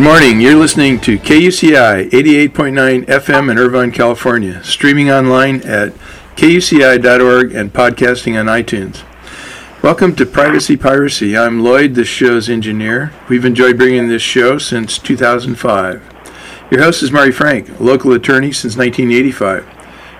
Good morning. You're listening to KUCI 88.9 FM in Irvine, California, streaming online at kuci.org and podcasting on iTunes. Welcome to Privacy Piracy. I'm Lloyd, the show's engineer. We've enjoyed bringing this show since 2005. Your host is Mari Frank, local attorney since 1985.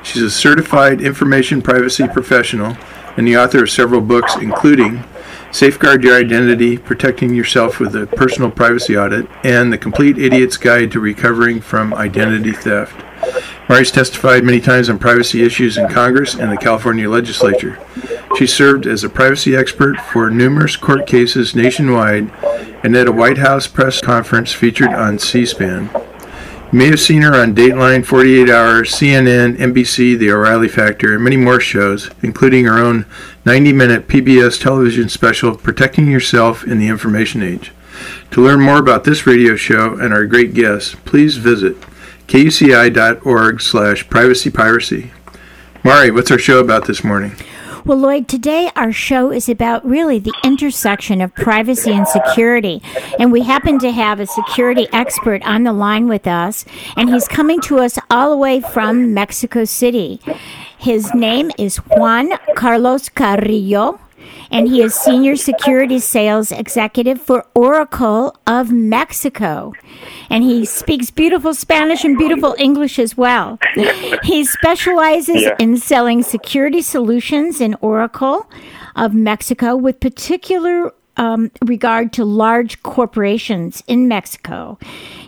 She's a certified information privacy professional and the author of several books, including Safeguard Your Identity, Protecting Yourself with a Personal Privacy Audit, and The Complete Idiot's Guide to Recovering from Identity Theft. Mari's testified many times on privacy issues in Congress and the California legislature. She served as a privacy expert for numerous court cases nationwide and at a White House press conference featured on C SPAN. May have seen her on Dateline, 48 Hours, CNN, NBC, The O'Reilly Factor, and many more shows, including her own 90 minute PBS television special, Protecting Yourself in the Information Age. To learn more about this radio show and our great guests, please visit kuci.org slash privacypiracy. Mari, what's our show about this morning? Well, Lloyd, today our show is about really the intersection of privacy and security. And we happen to have a security expert on the line with us, and he's coming to us all the way from Mexico City. His name is Juan Carlos Carrillo and he is Senior Security Sales Executive for Oracle of Mexico. And he speaks beautiful Spanish and beautiful English as well. He specializes yeah. in selling security solutions in Oracle of Mexico with particular um, regard to large corporations in Mexico.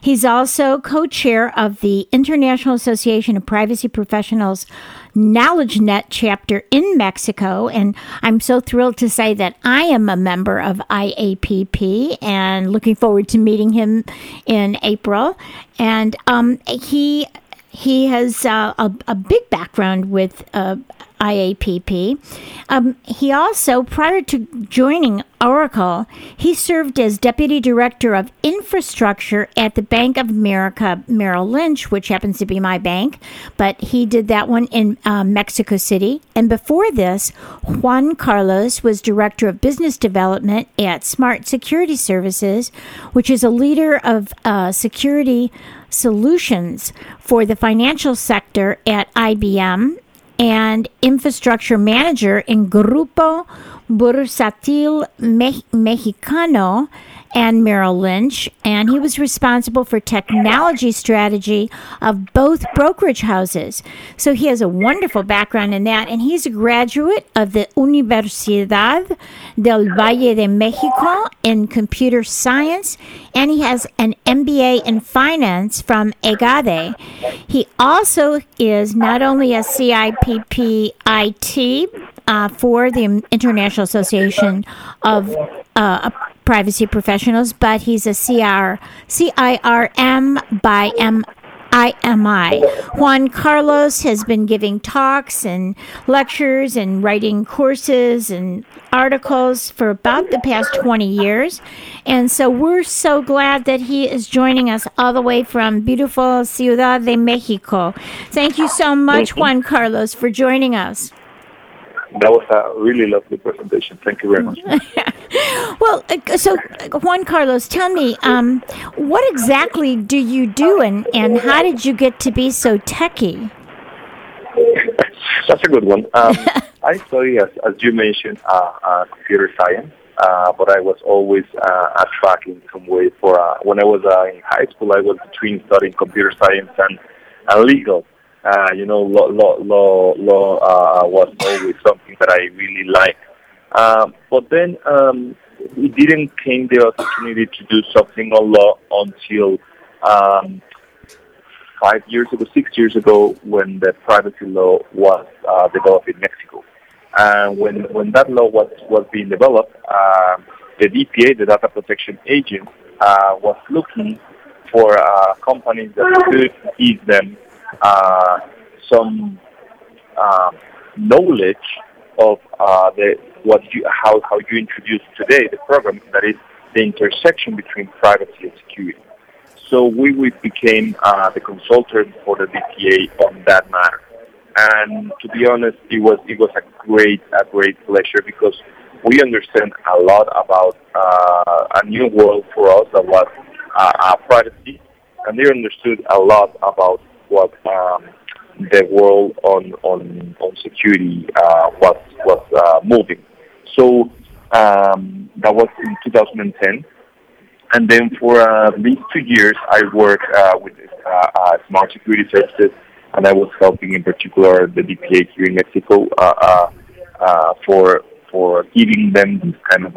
He's also co chair of the International Association of Privacy Professionals KnowledgeNet chapter in Mexico. And I'm so thrilled to say that I am a member of IAPP and looking forward to meeting him in April. And um, he he has uh, a, a, big background with uh, IAPP. Um, he also, prior to joining Oracle, he served as Deputy Director of Infrastructure at the Bank of America Merrill Lynch, which happens to be my bank, but he did that one in uh, Mexico City. And before this, Juan Carlos was Director of Business Development at Smart Security Services, which is a leader of uh, security solutions for the financial sector at IBM and infrastructure manager in Grupo Bursátil Mexicano and Merrill Lynch, and he was responsible for technology strategy of both brokerage houses. So he has a wonderful background in that, and he's a graduate of the Universidad del Valle de Mexico in computer science, and he has an MBA in finance from EGADE. He also is not only a CIPP IT uh, for the International Association of uh, privacy professionals, but he's a CR, CIRM by M. IMI. Juan Carlos has been giving talks and lectures and writing courses and articles for about the past 20 years. And so we're so glad that he is joining us all the way from beautiful Ciudad de Mexico. Thank you so much, Juan Carlos, for joining us that was a really lovely presentation. Thank you very much. well, uh, so Juan Carlos, tell me, um, what exactly do you do, and, and how did you get to be so techy? That's a good one. Um, I study, as, as you mentioned, uh, uh, computer science, uh, but I was always uh, a track in some way. For uh, when I was uh, in high school, I was between studying computer science and, and legal. Uh, you know, law, law, law, law uh, was always something that I really liked. Um, but then um, it didn't came the opportunity to do something on law until um, five years ago, six years ago, when the privacy law was uh, developed in Mexico. And when when that law was was being developed, uh, the DPA, the Data Protection Agent, uh, was looking for uh, companies that could give them uh, some uh, knowledge of uh, the what you how how you introduced today the program that is the intersection between privacy and security. So we, we became uh, the consultant for the DPA on that matter. And to be honest, it was it was a great a great pleasure because we understand a lot about uh, a new world for us that was uh, privacy, and they understood a lot about what um, the world on on on security uh, was was uh, moving. So um, that was in 2010, and then for uh, these two years, I worked uh, with uh, uh, smart security services, and I was helping in particular the DPA here in Mexico for for giving them this kind of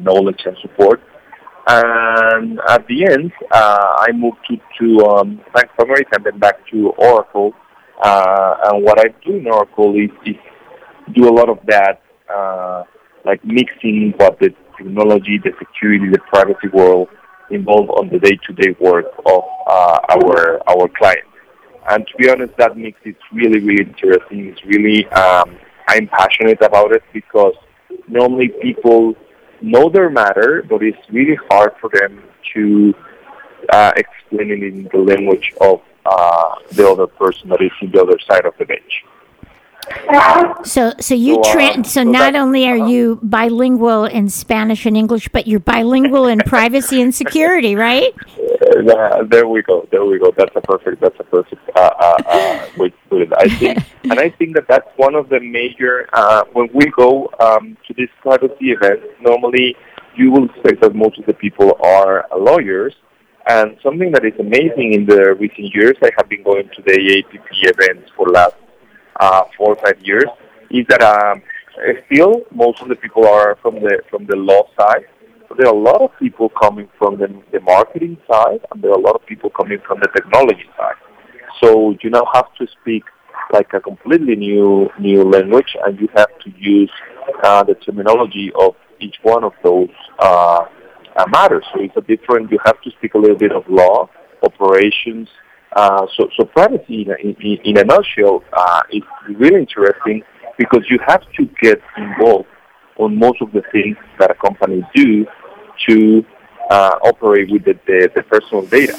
knowledge and support. And at the end, uh, I moved to, to um, Bank of America and then back to Oracle. Uh, and what I do in Oracle is, is do a lot of that, uh, like mixing what the technology, the security, the privacy world involved on the day-to-day work of uh, our our clients. And to be honest, that mix is really, really interesting. It's really, um, I'm passionate about it because normally people know their matter, but it's really hard for them to uh, explain it in the language of uh, the other person that is in the other side of the bench. So, so you so, tra- uh, so, so not only are uh, you bilingual in Spanish and English, but you're bilingual in privacy and security, right? Uh, there we go. There we go. That's a perfect. That's a perfect uh, uh, uh, way to put it. I think, and I think that that's one of the major. when we go um, to these privacy events, normally you will expect that most of the people are lawyers. And something that is amazing in the recent years, I have been going to the APP events for the last uh, four or five years is that um, still most of the people are from the from the law side. There are a lot of people coming from the, the marketing side, and there are a lot of people coming from the technology side. So you now have to speak like a completely new new language, and you have to use uh, the terminology of each one of those uh, uh, matters. So it's a different. You have to speak a little bit of law, operations, uh, so, so privacy in in, in a nutshell uh, is really interesting because you have to get involved on most of the things that a company do to uh, operate with the, the, the, personal data.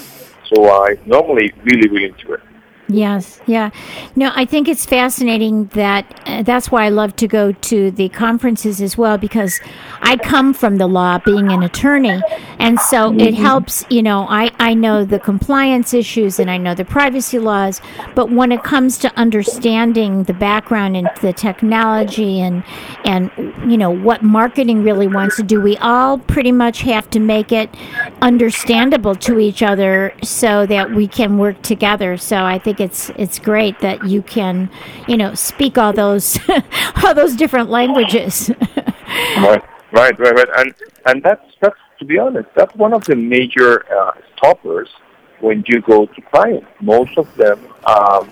So it's normally really, really interesting. Yes, yeah. No, I think it's fascinating that uh, that's why I love to go to the conferences as well because I come from the law being an attorney. And so mm-hmm. it helps, you know, I, I know the compliance issues and I know the privacy laws, but when it comes to understanding the background and the technology and, and, you know, what marketing really wants to do, we all pretty much have to make it understandable to each other so that we can work together. So I think it's it's great that you can, you know, speak all those all those different languages. right, right, right, right, and and that's that's to be honest, that's one of the major uh, stoppers when you go to clients. Most of them um,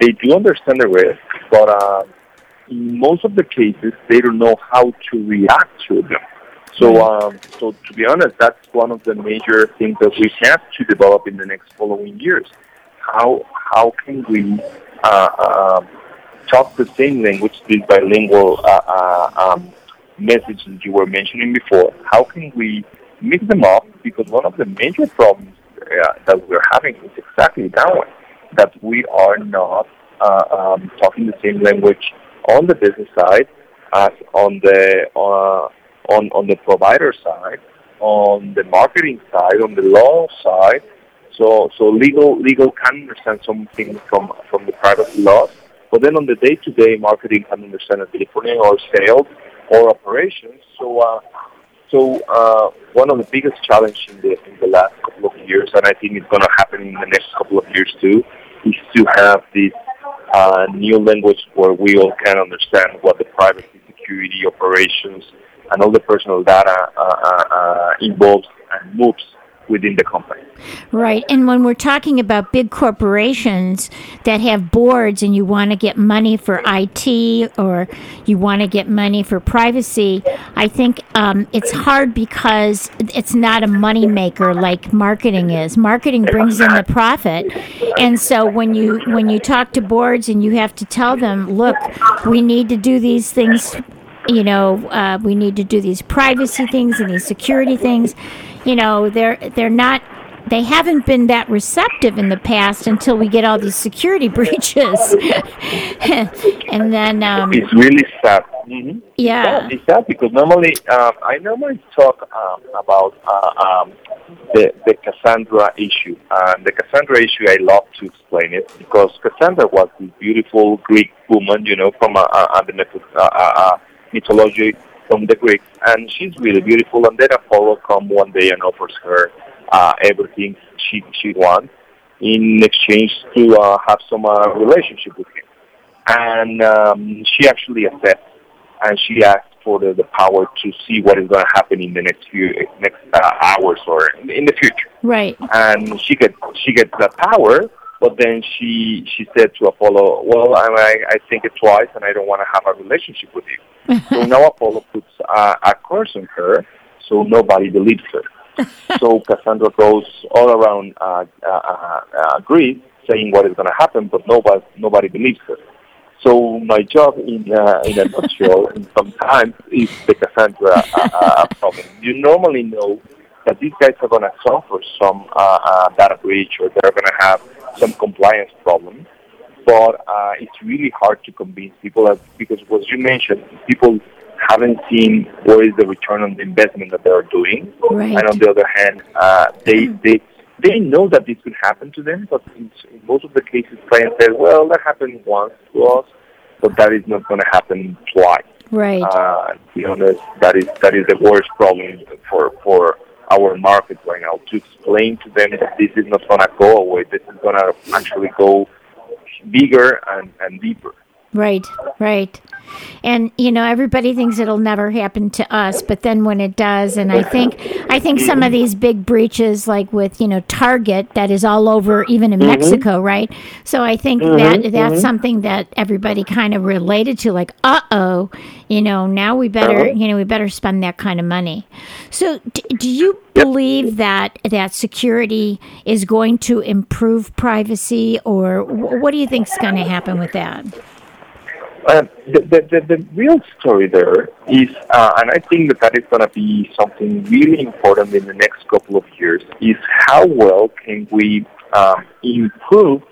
they do understand the risk, but uh, in most of the cases they don't know how to react to them. So, um, so to be honest, that's one of the major things that we have to develop in the next following years how how can we uh, uh, talk the same language, this bilingual uh, uh, um, message that you were mentioning before? How can we mix them up? Because one of the major problems uh, that we're having is exactly that one, that we are not uh, um, talking the same language on the business side as on the on on the provider side, on the marketing side, on the law side, so, so legal legal can understand something from from the privacy laws, but then on the day-to-day marketing can understand differently, or sales, or operations. So, uh, so uh, one of the biggest challenges in the in the last couple of years, and I think it's going to happen in the next couple of years too, is to have this uh, new language where we all can understand what the privacy, security, operations, and all the personal data uh, uh, uh involves and moves within the company. Right. And when we're talking about big corporations that have boards and you want to get money for IT or you want to get money for privacy, I think um, it's hard because it's not a money maker like marketing is. Marketing brings in the profit. And so when you when you talk to boards and you have to tell them, look, we need to do these things you know, uh, we need to do these privacy things and these security things. You know, they're they're not they haven't been that receptive in the past until we get all these security breaches. and then um, it's really sad. Mm-hmm. Yeah, it's sad, because normally um, I normally talk um, about uh, um, the the Cassandra issue. And the Cassandra issue, I love to explain it because Cassandra was this beautiful Greek woman, you know, from uh, uh, the uh, uh, mythology from the Greeks, and she's really beautiful. And then Apollo come one day and offers her uh, everything she she wants in exchange to uh, have some uh, relationship with him. And um, she actually accepts, and she asks for the, the power to see what is going to happen in the next few next uh, hours or in the future. Right. And she gets she gets that power, but then she she said to Apollo, "Well, I I think it twice, and I don't want to have a relationship with you." so now Apollo puts uh, a curse on her, so nobody believes her. so Cassandra goes all around uh, uh, uh, Greece saying what is going to happen, but nobody nobody believes her. So my job in uh, in a nutshell, in some is the Cassandra uh, uh, problem. You normally know that these guys are going to suffer some uh, uh, data breach or they're going to have some compliance problems. But uh, it's really hard to convince people that, because, as you mentioned, people haven't seen what is the return on the investment that they're doing. Right. And on the other hand, uh, they they they know that this could happen to them, but in, in most of the cases, clients say, "Well, that happened once to us, but that is not going to happen twice." Right. Uh, be honest, that is that is the worst problem for for our market right now. To explain to them that this is not going to go away, this is going to actually go bigger and, and deeper. Right, right. And you know, everybody thinks it'll never happen to us, but then when it does, and I think I think some of these big breaches, like with you know Target, that is all over, even in mm-hmm. Mexico, right? So I think mm-hmm, that that's mm-hmm. something that everybody kind of related to, like, uh oh, you know, now we better, uh-huh. you know, we better spend that kind of money. So, d- do you believe that that security is going to improve privacy, or w- what do you think is going to happen with that? Uh, the, the, the, real story there is, uh, and I think that that is going to be something really important in the next couple of years, is how well can we um, improve,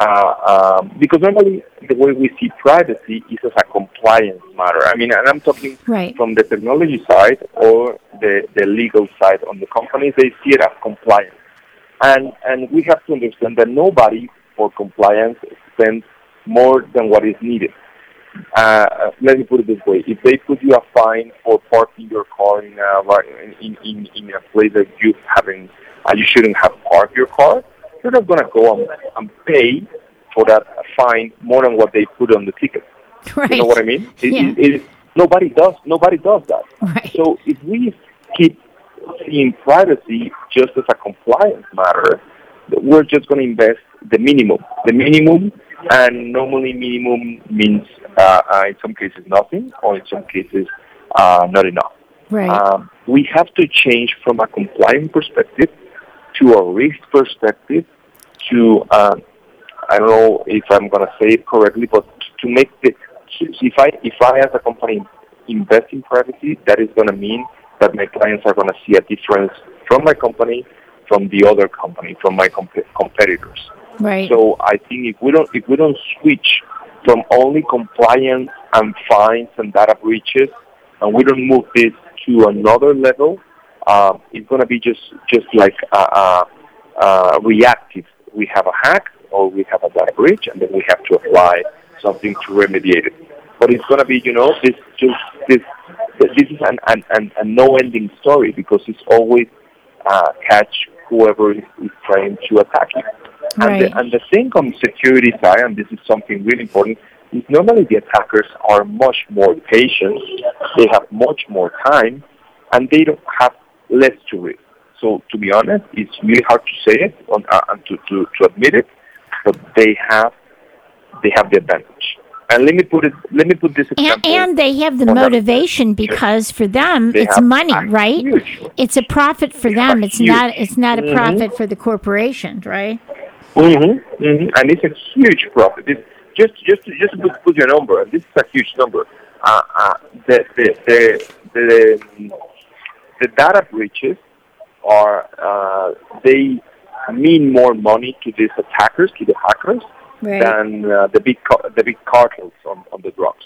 uh, um, because normally the way we see privacy is as a compliance matter. I mean, and I'm talking right. from the technology side or the, the legal side on the companies, they see it as compliance. And, and we have to understand that nobody for compliance spends more than what is needed. Uh, let me put it this way: if they put you a fine for parking your car in a in in, in a place that you haven't, uh, you shouldn't have parked your car, you're not going to go and, and pay for that fine more than what they put on the ticket. Right. You know what I mean? It, yeah. it, it, nobody does. Nobody does that. Right. So if we keep seeing privacy just as a compliance matter, we're just going to invest the minimum. The minimum and normally minimum means uh, uh, in some cases nothing, or in some cases uh, not enough. Right. Um, we have to change from a compliance perspective to a risk perspective to uh, I don't know if I'm going to say it correctly, but to make the if I if I as a company invest in privacy, that is going to mean that my clients are going to see a difference from my company, from the other company, from my comp- competitors. Right. So I think if we don't if we don't switch from only compliance and fines and data breaches, and we don't move this to another level, uh, it's going to be just just like a, a, a reactive. We have a hack or we have a data breach, and then we have to apply something to remediate it. But it's going to be, you know, this just this this is an an, an, a no-ending story because it's always uh, catch whoever is trying to attack you. Right. And, the, and the thing on security side, and this is something really important, is normally the attackers are much more patient, they have much more time, and they don't have less to risk. So to be honest, it's really hard to say it on, uh, and to, to, to admit it, but they have they have the advantage. And let me put it. Let me put this and, and, they have the motivation because for them they it's money, right? Huge, it's a profit for them. It's huge. not. It's not a mm-hmm. profit for the corporation, right? Mm-hmm, mm-hmm. And it's a huge profit. It's just just just to put, put your number, and this is a huge number. Uh, uh, the, the the the the data breaches are uh, they mean more money to these attackers, to the hackers, right. than uh, the big the big cartels on, on the drugs.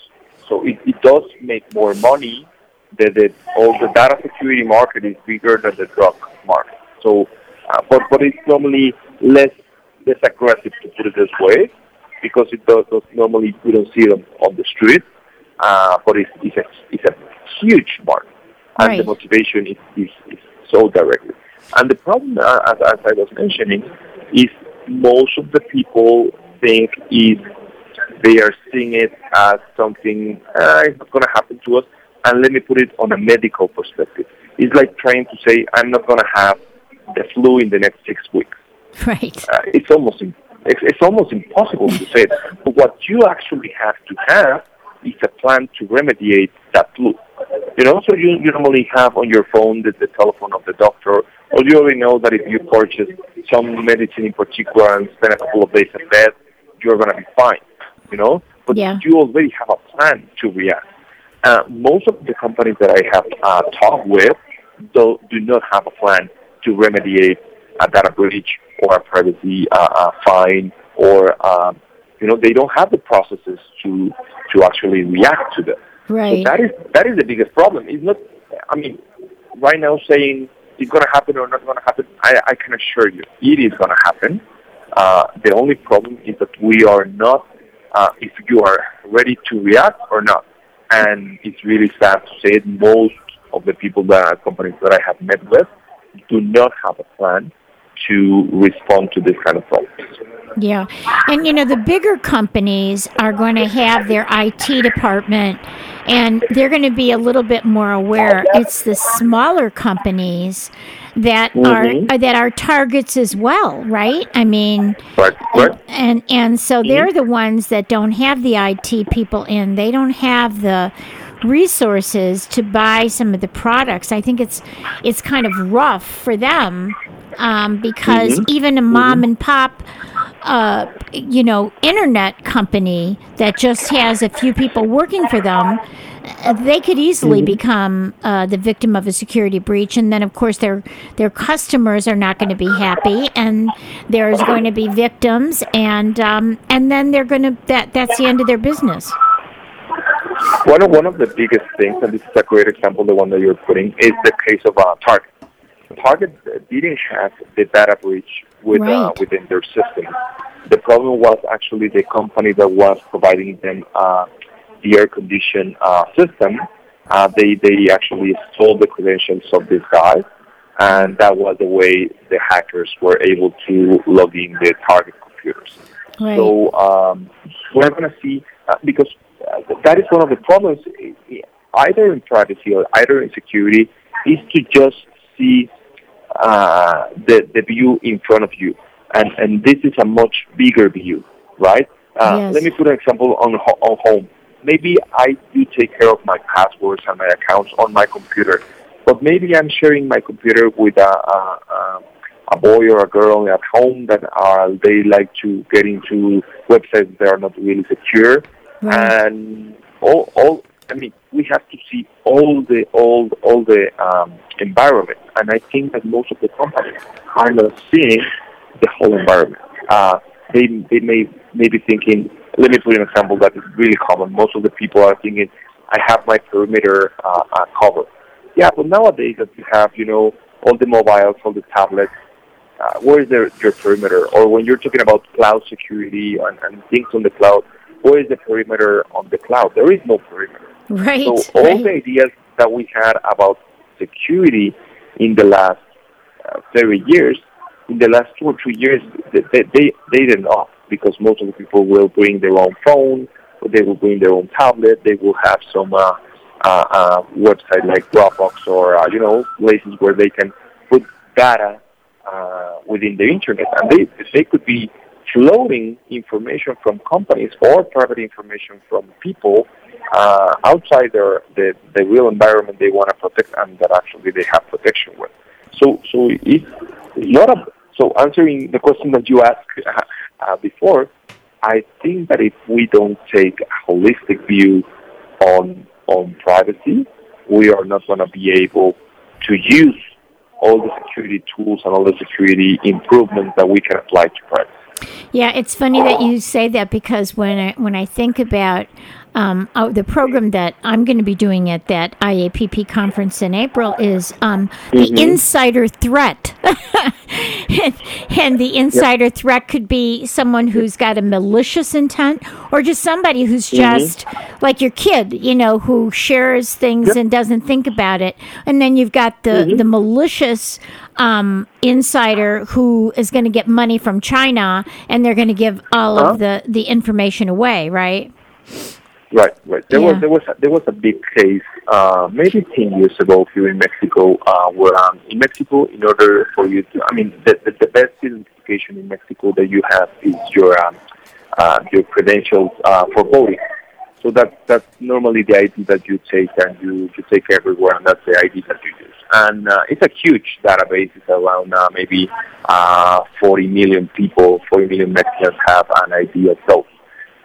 So it, it does make more money. The, the all the data security market is bigger than the drug market. So, uh, but but it's normally less less aggressive to put it this way, because it does, does normally we don't see them on the street. Uh, but it's, it's a it's a huge market, and right. the motivation is, is, is so directly. And the problem, uh, as, as I was mentioning, is most of the people think is they are seeing it as something uh, it's not going to happen to us. And let me put it on a medical perspective. It's like trying to say I'm not going to have the flu in the next six weeks. Right. Uh, it's almost it's, it's almost impossible to say it. But what you actually have to have is a plan to remediate that flu. You know, so you, you normally have on your phone the, the telephone of the doctor, or you already know that if you purchase some medicine in particular and spend a couple of days in bed, you're going to be fine, you know? But yeah. you already have a plan to react. Uh, most of the companies that I have uh, talked with do, do not have a plan to remediate a data breach or a privacy uh, uh, fine or, um, you know, they don't have the processes to, to actually react to them. Right. So that is, that is the biggest problem. It's not, I mean, right now saying it's going to happen or not going to happen, I, I can assure you it is going to happen. Uh, the only problem is that we are not, uh, if you are ready to react or not. And it's really sad to say it, most of the people that companies that I have met with do not have a plan to respond to this kind of problems. Yeah. And you know, the bigger companies are going to have their IT department and they're going to be a little bit more aware. It's the smaller companies that Mhm. are that are targets as well, right? I mean, Right, right. and and so they're the ones that don't have the IT people in. They don't have the resources to buy some of the products. I think it's it's kind of rough for them um, because Mhm. even a mom and pop, uh, you know, internet company that just has a few people working for them. uh, They could easily become uh, the victim of a security breach, and then, of course, their their customers are not going to be happy, and there's going to be victims, and um, and then they're going to that that's the end of their business. One of one of the biggest things, and this is a great example, the one that you're putting, is the case of uh, Target. Target didn't have the data breach with, uh, within their system. The problem was actually the company that was providing them uh, the air condition uh, system. Uh, they they actually stole the credentials of this guy, and that was the way the hackers were able to log in the Target computers. Right. So um, we're going to see uh, because uh, that is one of the problems, either in privacy or either in security, is to just see uh, the the view in front of you, and and this is a much bigger view, right? Uh, Yes. Let me put an example on on home. Maybe I do take care of my passwords and my accounts on my computer, but maybe I'm sharing my computer with a, a, a a boy or a girl at home that are they like to get into websites that are not really secure Right. and all all I mean we have to see all the all all the um, environment and I think that most of the companies are not seeing the whole environment. Uh, they they may may be thinking let me put an example that is really common. Most of the people are thinking I have my perimeter uh, uh, covered. Yeah, but nowadays that you have, you know, all the mobiles, all the tablets, uh, where is their, your perimeter? Or when you're talking about cloud security and, and things on the cloud, where is the perimeter on the cloud? There is no perimeter. Right. So all right. the ideas that we had about security in the last uh, 30 years, in the last two or three years, they, they, they, didn't off because most of the people will bring their own phone, or they will bring their own tablet, they will have some uh, uh, uh, website like Dropbox or, uh, you know, places where they can put data uh, within the internet, and they they could be floating information from companies or private information from people uh, outside their the, the real environment they want to protect and that actually they have protection with. So so it's not so answering the question that you asked uh, before, I think that if we don't take a holistic view on on privacy, we are not going to be able to use all the security tools and all the security improvements that we can apply to privacy. Yeah, it's funny that you say that because when I, when I think about um, oh, the program that I'm going to be doing at that IAPP conference in April is um, the mm-hmm. insider threat. and, and, the insider yep. threat could be someone who's got a malicious intent or just somebody who's mm-hmm. just like your kid, you know, who shares things yep. and doesn't think about it. And then you've got the, mm-hmm. the malicious um, insider who is going to get money from China and they're going to give all huh? of the, the information away, right? Right, right. There yeah. was there was a, there was a big case uh, maybe ten years ago here in Mexico, uh, where um, in Mexico, in order for you to, I mean, the, the, the best identification in Mexico that you have is your um, uh, your credentials uh, for voting. So that that's normally the ID that you take and you, you take everywhere, and that's the ID that you use. And uh, it's a huge database. It's around uh, maybe uh, 40 million people, 40 million Mexicans have an ID of those.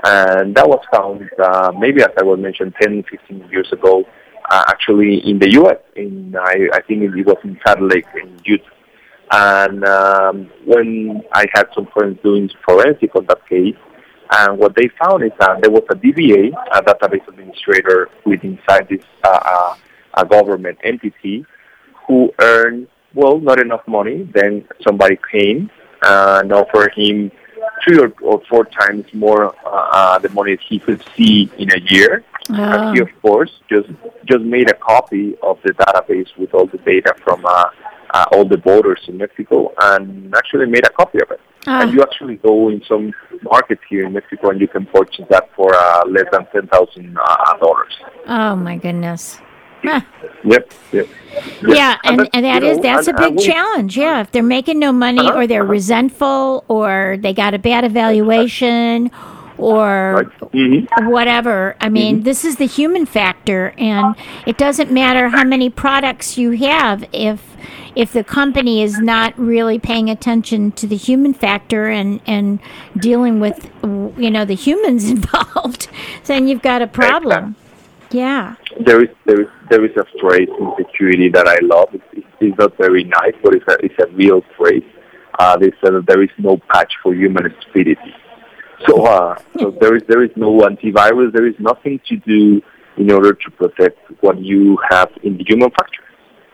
And that was found, uh, maybe as I was mentioned, 10, 15 years ago, uh, actually in the U.S. In I, I think it was in Salt Lake in Utah. And um, when I had some friends doing forensic on that case, and what they found is that there was a DBA, a database administrator within inside this uh, uh, a government entity, who earned well not enough money. Then somebody came and offered him three or, or four times more uh, uh, the money he could see in a year. Oh. And he, of course, just just made a copy of the database with all the data from uh, uh, all the voters in Mexico, and actually made a copy of it. Oh. And you actually go in some markets here in Mexico, and you can purchase that for uh, less than ten thousand uh, dollars. Oh my goodness! Huh. Yep, yep. Yeah, and, and, and that is know, that's and, a big challenge. Yeah, if they're making no money uh-huh, or they're uh-huh. resentful or they got a bad evaluation or mm-hmm. whatever. I mean, mm-hmm. this is the human factor and it doesn't matter how many products you have if if the company is not really paying attention to the human factor and and dealing with you know the humans involved, then you've got a problem. Yeah. There is there is there is a phrase in security that I love. It's, it's not very nice, but it's a it's a real phrase. Uh, they said that there is no patch for human stupidity. So, uh, so there is there is no antivirus. There is nothing to do in order to protect what you have in the human factor.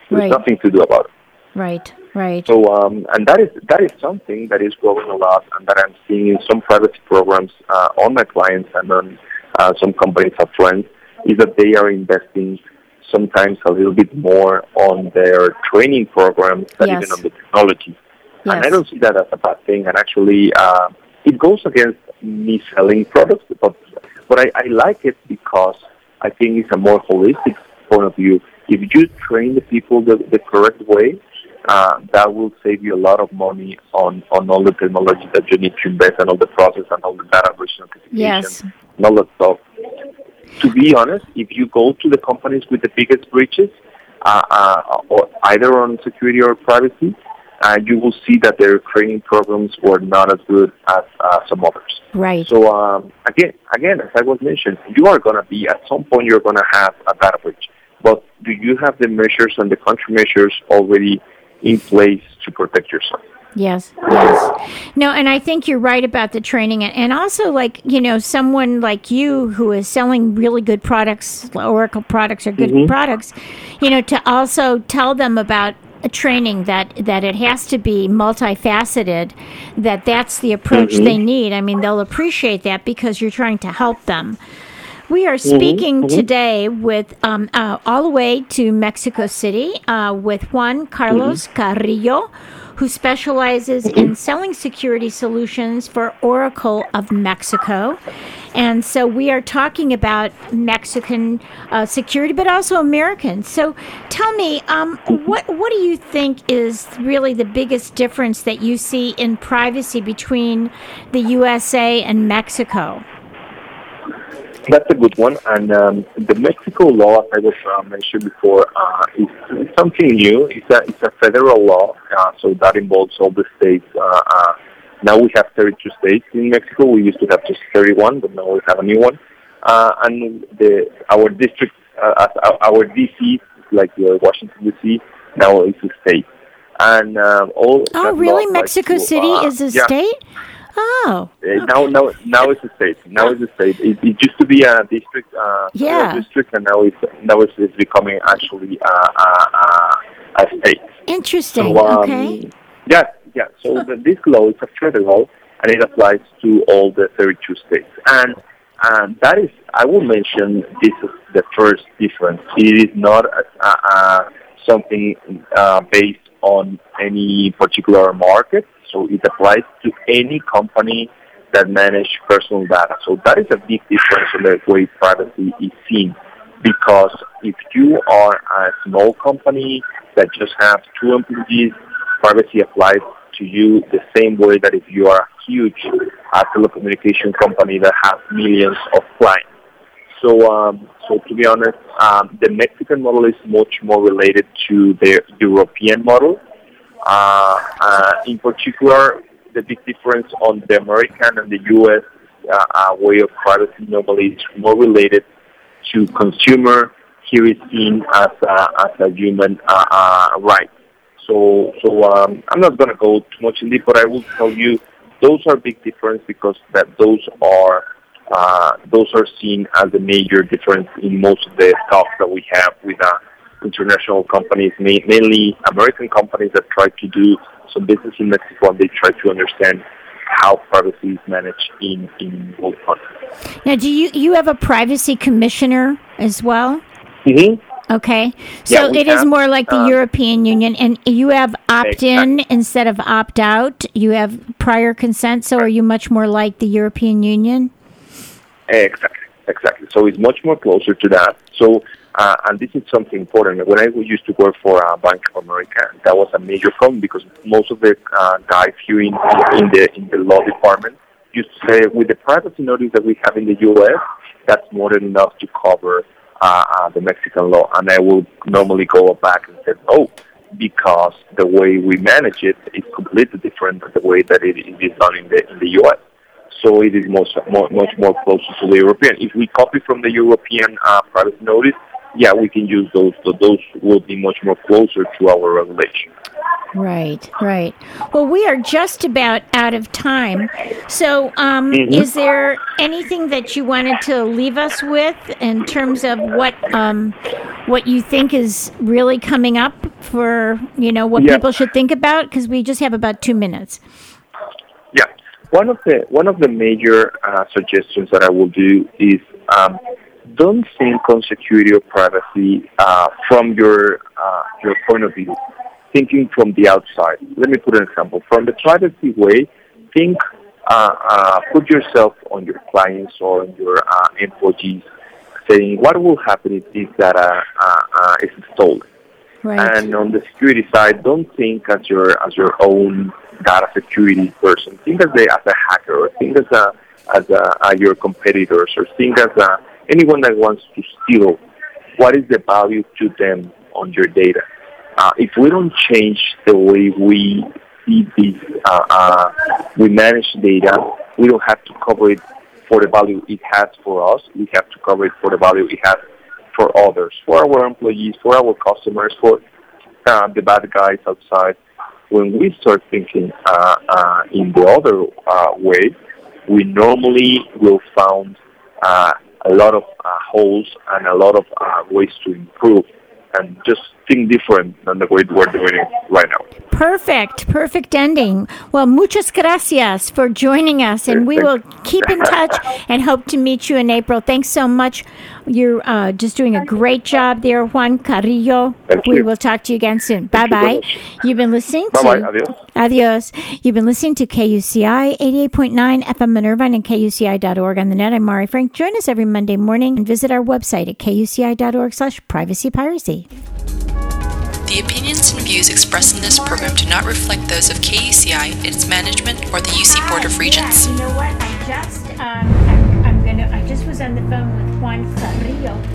There's right. nothing to do about it. Right, right. So, um, and that is that is something that is growing a lot, and that I'm seeing in some privacy programs uh, on my clients and on uh, some companies of friends is that they are investing sometimes a little bit more on their training programs than yes. even on the technology. Yes. And I don't see that as a bad thing. And actually, uh, it goes against me selling products, but but I, I like it because I think it's a more holistic point of view. If you train the people the, the correct way, uh, that will save you a lot of money on, on all the technology that you need to invest and all the process and all the data notification yes. and all that stuff to be honest, if you go to the companies with the biggest breaches, uh, uh, or either on security or privacy, uh, you will see that their training programs were not as good as uh, some others. Right. So um, again, again, as I was mentioned, you are going to be at some point you're going to have a data breach. But do you have the measures and the countermeasures already in place to protect yourself? Yes, yes. No, and I think you're right about the training. And also, like, you know, someone like you who is selling really good products, Oracle products or good mm-hmm. products, you know, to also tell them about a training that, that it has to be multifaceted, that that's the approach mm-hmm. they need. I mean, they'll appreciate that because you're trying to help them. We are mm-hmm. speaking mm-hmm. today with um, uh, all the way to Mexico City uh, with Juan Carlos mm-hmm. Carrillo who specializes in selling security solutions for Oracle of Mexico. And so we are talking about Mexican uh, security, but also American. So tell me, um, what what do you think is really the biggest difference that you see in privacy between the USA and Mexico? That's a good one. And um, the Mexico law, as I was uh, mentioned before, uh, is, is, something new. It's a, it's a federal law, uh, so that involves all the states. Uh, uh, now we have 32 states in Mexico. We used to have just 31, but now we have a new one. Uh, and the our district, our, our DC, like Washington DC, now is a state. And um, all oh, really? Mexico to, City is a yeah. state? Oh. Uh, now, now, now it's a state. Now it's a state. It, it used to be a district. Uh, yeah. A district, and now it's now it's, it's becoming actually uh, uh, uh, a state. Interesting. So, um, okay. Yeah, yeah. So the, this law is a federal, and it applies to all the 32 states. And and that is, I will mention this is the first difference. It is not something based on any particular market so it applies to any company that manage personal data. So that is a big difference in the way privacy is seen. Because if you are a small company that just have two employees, privacy applies to you the same way that if you are a huge uh, telecommunication company that has millions of clients. So, um, so to be honest, um, the Mexican model is much more related to the European model, in particular, the big difference on the American and the U.S. Uh, uh, way of privacy normally is more related to consumer. Here is seen as a, as a human uh, uh, right. So, so um, I'm not going to go too much in deep, but I will tell you those are big difference because that those are uh, those are seen as a major difference in most of the talks that we have with uh, international companies, mainly American companies that try to do some business in Mexico and they try to understand how privacy is managed in, in both countries. Now, do you, you have a privacy commissioner as well? Mm-hmm. Okay. So yeah, it have, is more like the um, European Union, and you have opt in exactly. instead of opt out. You have prior consent, so are you much more like the European Union? Exactly, exactly. So it's much more closer to that. So uh, and this is something important. When I used to work for uh, Bank of America, that was a major problem because most of the uh, guys here in, the in the law department used to say, with the privacy notice that we have in the U.S., that's more than enough to cover uh, uh, the Mexican law. And I would normally go back and say, oh, because the way we manage it is completely different than the way that it is done in the in the U.S so it is much more, much more closer to the European. If we copy from the European uh, privacy notice, yeah, we can use those. So those will be much more closer to our regulation. Right, right. Well, we are just about out of time. So, um, mm-hmm. is there anything that you wanted to leave us with in terms of what um, what you think is really coming up for you know what yeah. people should think about? Because we just have about two minutes. Yeah, one of the one of the major uh, suggestions that I will do is um, don't think on security or privacy uh, from your uh, your point of view, thinking from the outside. Let me put an example. From the privacy way, think, uh, uh put yourself on your clients or on your uh, employees, saying what will happen if this data uh, is stolen. Right. And on the security side, don't think as your as your own data security person. Think as a as a hacker, or think as a as a, your competitors, or think as a anyone that wants to steal, what is the value to them on your data? Uh, if we don't change the way we see uh, uh, we manage data, we don't have to cover it for the value it has for us. We have to cover it for the value it has for others, for our employees, for our customers, for uh, the bad guys outside. When we start thinking uh, uh, in the other way, we normally will find a lot of uh, holes and a lot of uh, ways to improve. And just think different than the way we're doing it right now. Perfect, perfect ending. Well, muchas gracias for joining us, and we will keep in touch and hope to meet you in April. Thanks so much. You're uh, just doing a great job there, Juan Carrillo. Thank we you. will talk to you again soon. Bye bye. You've been listening to Bye bye. Adios. Adios. You've been listening to KUCI 88.9 FM in Irvine and KUCI.org on the net. I'm Mari Frank. Join us every Monday morning and visit our website at KUCI.org slash privacy piracy. The opinions and views expressed in this program do not reflect those of KUCI, its management, or the UC Board of Regents. You know what? I just um, I'm, I'm gonna. I just was on the phone with Juan